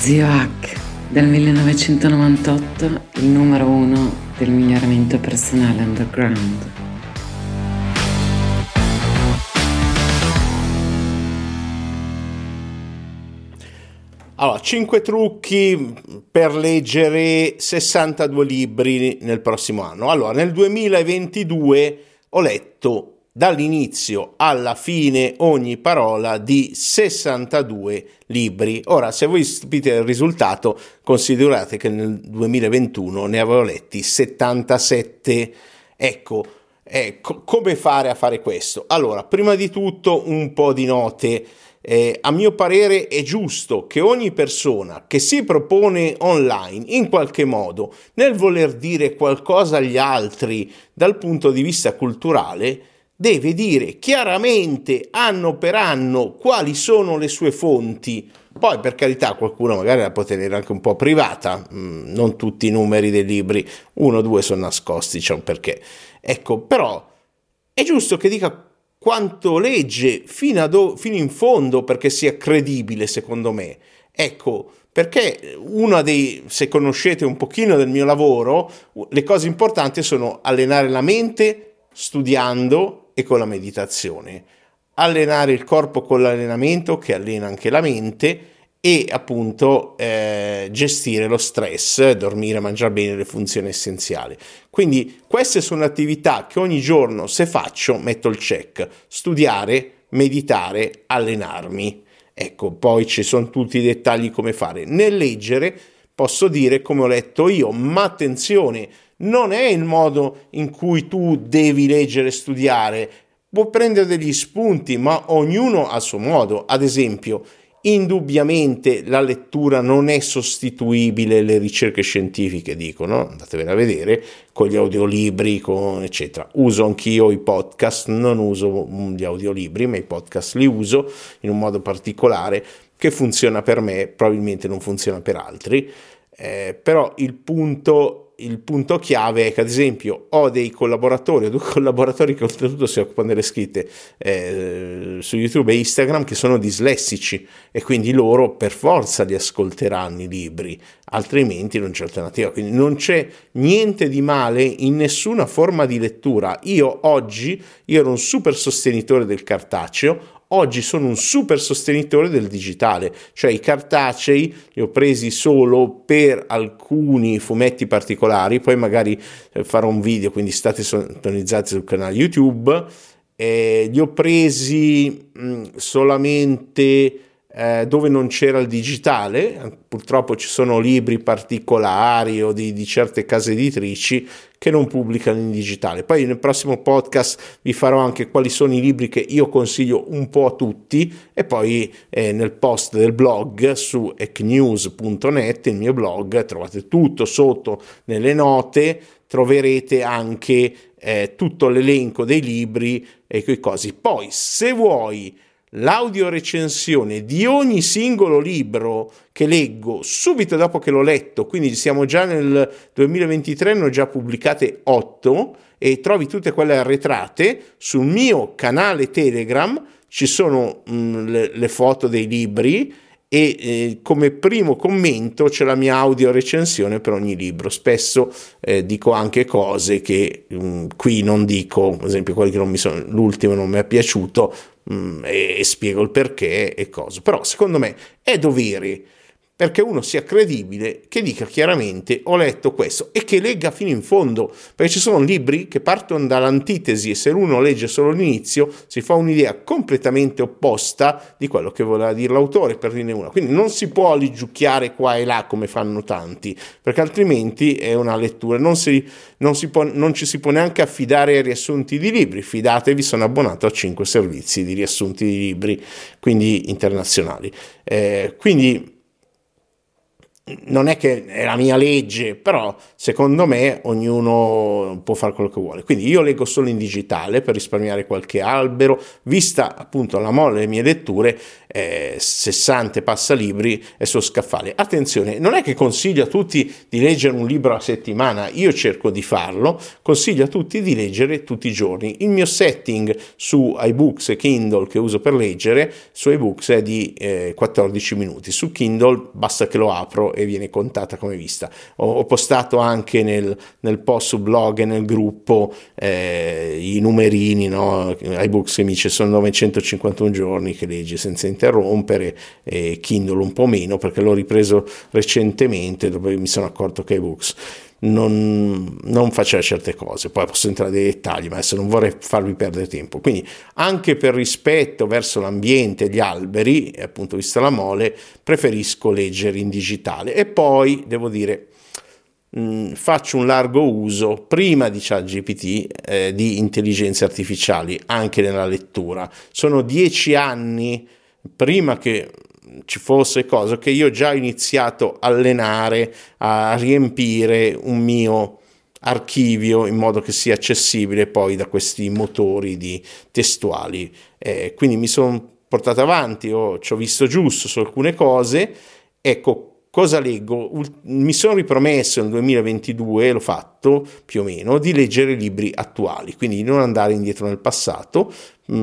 Zio Hack, del 1998, il numero uno del miglioramento personale underground. Allora, 5 trucchi per leggere 62 libri nel prossimo anno. Allora, nel 2022 ho letto dall'inizio alla fine ogni parola di 62 libri. Ora, se voi stupite il risultato, considerate che nel 2021 ne avevo letti 77. Ecco, eh, co- come fare a fare questo? Allora, prima di tutto un po' di note. Eh, a mio parere è giusto che ogni persona che si propone online in qualche modo nel voler dire qualcosa agli altri dal punto di vista culturale deve dire chiaramente anno per anno quali sono le sue fonti. Poi per carità qualcuno magari la può tenere anche un po' privata, mm, non tutti i numeri dei libri, uno o due sono nascosti, c'è un perché. Ecco, però è giusto che dica quanto legge fino, do, fino in fondo perché sia credibile secondo me. Ecco, perché una dei, se conoscete un pochino del mio lavoro, le cose importanti sono allenare la mente studiando e con la meditazione. Allenare il corpo con l'allenamento che allena anche la mente e appunto eh, gestire lo stress, dormire, mangiare bene, le funzioni essenziali. Quindi queste sono attività che ogni giorno se faccio metto il check, studiare, meditare, allenarmi. Ecco, poi ci sono tutti i dettagli come fare. Nel leggere posso dire come ho letto io, ma attenzione, non è il modo in cui tu devi leggere e studiare. Può prendere degli spunti, ma ognuno a suo modo. Ad esempio, indubbiamente la lettura non è sostituibile le ricerche scientifiche, dicono, andatevene a vedere, con gli audiolibri, con eccetera. Uso anch'io i podcast, non uso gli audiolibri, ma i podcast li uso in un modo particolare che funziona per me, probabilmente non funziona per altri. Eh, però il punto il punto chiave è che ad esempio ho dei collaboratori, ho due collaboratori che oltretutto si occupano delle scritte eh, su YouTube e Instagram che sono dislessici e quindi loro per forza li ascolteranno i libri, altrimenti non c'è alternativa. Quindi non c'è niente di male in nessuna forma di lettura. Io oggi, io ero un super sostenitore del cartaceo, Oggi sono un super sostenitore del digitale, cioè i cartacei li ho presi solo per alcuni fumetti particolari, poi magari eh, farò un video, quindi state sintonizzati sul canale YouTube. Eh, li ho presi mh, solamente eh, dove non c'era il digitale, purtroppo ci sono libri particolari o di, di, certe case editrici che non pubblicano in digitale. Poi nel prossimo podcast vi farò anche quali sono i libri che io consiglio un po' a tutti e poi eh, nel post del blog su ecnews.net, il mio blog, trovate tutto sotto nelle note, troverete anche eh, tutto l'elenco dei libri e quei cosi. Poi se vuoi l'audio recensione di ogni singolo libro che leggo subito dopo che l'ho letto, quindi siamo già nel 2023, ne ho già pubblicate 8 e trovi tutte quelle arretrate sul mio canale Telegram, ci sono mh, le, le, foto dei libri e eh, come primo commento c'è la mia audio recensione per ogni libro. Spesso eh, dico anche cose che mh, mm, qui non dico, per esempio quelli che non mi sono, l'ultimo non mi è piaciuto, Mm, e, e spiego il perché e cosa. Però secondo me è dovere perché uno sia credibile, che dica chiaramente ho letto questo e che legga fino in fondo, perché ci sono libri che partono dall'antitesi e se uno legge solo l'inizio si fa un'idea completamente opposta di quello che voleva dire l'autore, per dirne una. Quindi non si può ligiucchiare qua e là come fanno tanti, perché altrimenti è una lettura, non, si, non, si può, non ci si può neanche affidare ai riassunti di libri, fidatevi, sono abbonato a 5 servizi di riassunti di libri, quindi internazionali. Eh, quindi non è che è la mia legge, però secondo me ognuno può fare quello che vuole. Quindi io leggo solo in digitale per risparmiare qualche albero, vista appunto la mole delle mie letture, eh, 60 passalibri è suo scaffale. Attenzione, non è che consiglio a tutti di leggere un libro a settimana, io cerco di farlo, consiglio a tutti di leggere tutti i giorni. Il mio setting su iBooks e Kindle che uso per leggere su iBooks è di eh, 14 minuti, su Kindle basta che lo apro e viene contata come vista. Ho, ho postato anche nel, nel, post su blog e nel gruppo eh, i numerini, no? iBooks che mi dice sono 951 giorni che leggi senza interrompere, e Kindle un po' meno perché l'ho ripreso recentemente dove mi sono accorto che iBooks non, non, faceva certe cose. Poi posso entrare nei dettagli, ma adesso non vorrei farvi perdere tempo. Quindi, anche per rispetto verso l'ambiente gli alberi, e appunto vista la mole, preferisco leggere in digitale. E poi devo dire. Mh, faccio un largo uso prima di ChatGPT eh, di intelligenze artificiali anche nella lettura. Sono dieci anni prima che ci fosse cosa che io già ho iniziato a allenare, a riempire un mio archivio in modo che sia accessibile poi da questi motori di testuali. Eh, quindi mi sono portato avanti, ho, ci ho visto giusto su alcune cose. Ecco, cosa leggo? Mi sono ripromesso nel 2022, l'ho fatto più o meno, di leggere libri attuali, quindi di non andare indietro nel passato,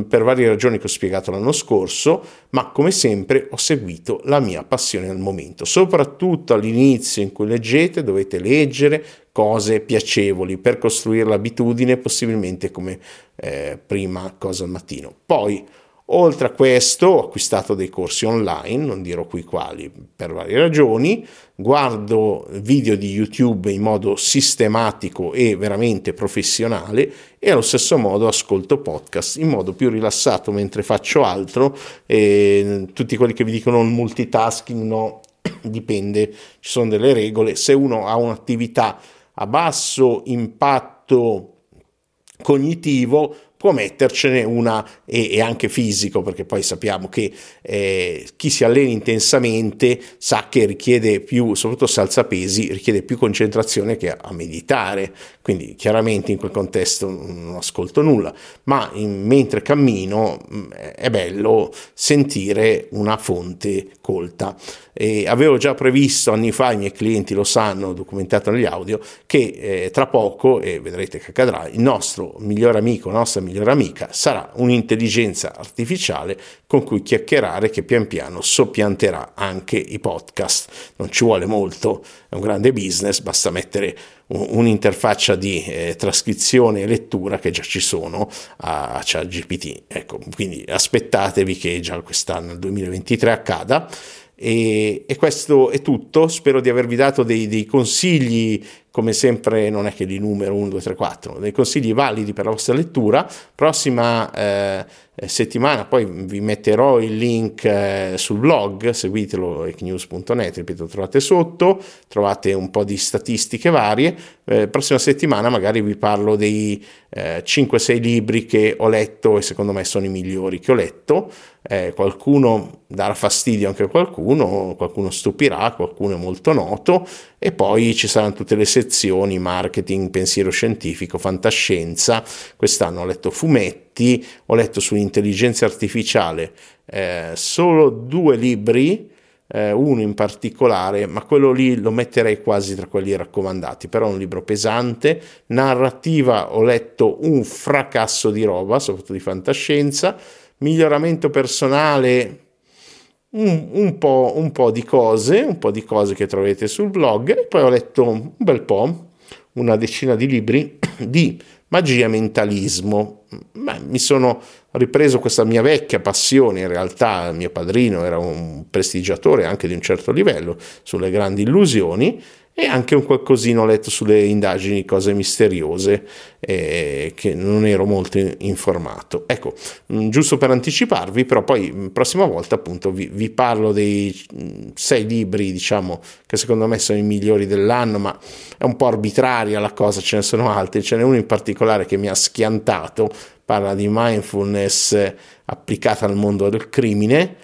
per varie ragioni che ho spiegato l'anno scorso, ma come sempre ho seguito la mia passione al momento. Soprattutto all'inizio in cui leggete dovete leggere cose piacevoli per costruire l'abitudine, possibilmente come eh, prima cosa al mattino. Poi Oltre a questo ho acquistato dei corsi online, non dirò qui quali per varie ragioni, guardo video di YouTube in modo sistematico e veramente professionale e allo stesso modo ascolto podcast in modo più rilassato mentre faccio altro. E tutti quelli che vi dicono il multitasking no, dipende, ci sono delle regole, se uno ha un'attività a basso impatto cognitivo può mettercene una e, e, anche fisico, perché poi sappiamo che eh, chi si allena intensamente sa che richiede più, soprattutto se alza pesi, richiede più concentrazione che a meditare, quindi chiaramente in quel contesto non ascolto nulla, ma in, mentre cammino mm, è bello sentire una fonte colta. E avevo già previsto anni fa, i miei clienti lo sanno, documentato negli audio, che eh, tra poco, e vedrete che accadrà, il nostro migliore amico, nostra migliore amica, sarà un'intelligenza artificiale con cui chiacchierare che pian piano soppianterà anche i podcast. Non ci vuole molto, è un grande business, basta mettere un'interfaccia di eh, trascrizione e lettura che già ci sono a, a ChatGPT. Ecco, quindi aspettatevi che già quest'anno, nel 2023, accada. E, e, questo è tutto, spero di avervi dato dei, dei, consigli, come sempre non è che li numero 1, 2, 3, 4, dei consigli validi per la vostra lettura. Prossima eh, eh, settimana poi vi metterò il link eh, sul blog, seguitelo ecnews.net, ripeto, trovate sotto, trovate un po' di statistiche varie. Eh, prossima settimana magari vi parlo dei eh, 5-6 libri che ho letto e secondo me sono i migliori che ho letto. Eh, qualcuno darà fastidio anche a qualcuno, qualcuno stupirà, qualcuno è molto noto e poi ci saranno tutte le sezioni marketing, pensiero scientifico, fantascienza. Quest'anno ho letto fumetti, ho letto sull'intelligenza artificiale eh, solo due libri, eh, uno in particolare, ma quello lì lo metterei quasi tra quelli raccomandati, però è un libro pesante, narrativa ho letto un fracasso di roba, soprattutto di fantascienza, miglioramento personale un, un, po', un po' di cose, un po' di cose che troverete sul blog e poi ho letto un bel po', una decina di libri di magia mentalismo. Beh, mi sono ripreso questa mia vecchia passione, in realtà mio padrino era un prestigiatore anche di un certo livello sulle grandi illusioni e anche un qualcosino ho letto sulle indagini, cose misteriose, eh, che non ero molto informato. Ecco, mm, giusto per anticiparvi, però poi mm, prossima volta appunto vi, vi, parlo dei mm, sei libri, diciamo, che secondo me sono i migliori dell'anno, ma è un po' arbitraria la cosa, ce ne sono altri, ce n'è uno in particolare che mi ha schiantato, parla di mindfulness applicata al mondo del crimine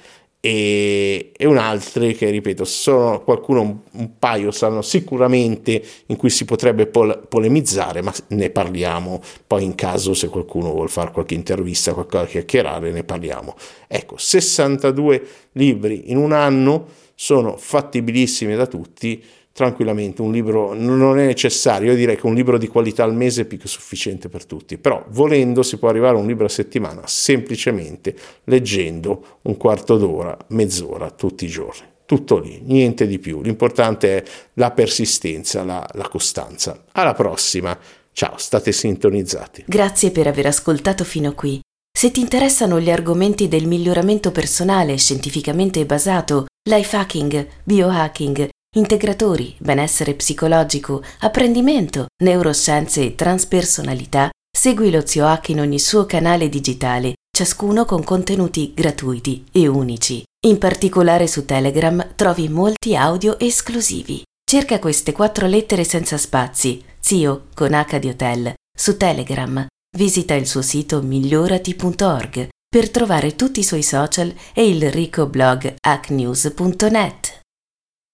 e, e un altro che ripeto sono qualcuno un, un, paio sanno sicuramente in cui si potrebbe pol- polemizzare ma ne parliamo poi in caso se qualcuno vuole fare qualche intervista qualcosa chiacchierare ne parliamo. Ecco 62 libri in un anno sono fattibilissimi da tutti tranquillamente un libro non è necessario, io direi che un libro di qualità al mese è più che sufficiente per tutti, però volendo si può arrivare a un libro a settimana semplicemente leggendo un quarto d'ora, mezz'ora tutti i giorni. Tutto lì, niente di più. L'importante è la persistenza, la, la costanza. Alla prossima. Ciao, state sintonizzati. Grazie per aver ascoltato fino qui. Se ti interessano gli argomenti del miglioramento personale scientificamente basato, life hacking, biohacking, integratori, benessere psicologico, apprendimento, neuroscienze e transpersonalità, segui lo Zio Hack in ogni suo canale digitale, ciascuno con contenuti gratuiti e unici. In particolare su Telegram trovi molti audio esclusivi. Cerca queste quattro lettere senza spazi, Zio con H di Hotel, su Telegram. Visita il suo sito migliorati.org per trovare tutti i suoi social e il ricco blog hacknews.net.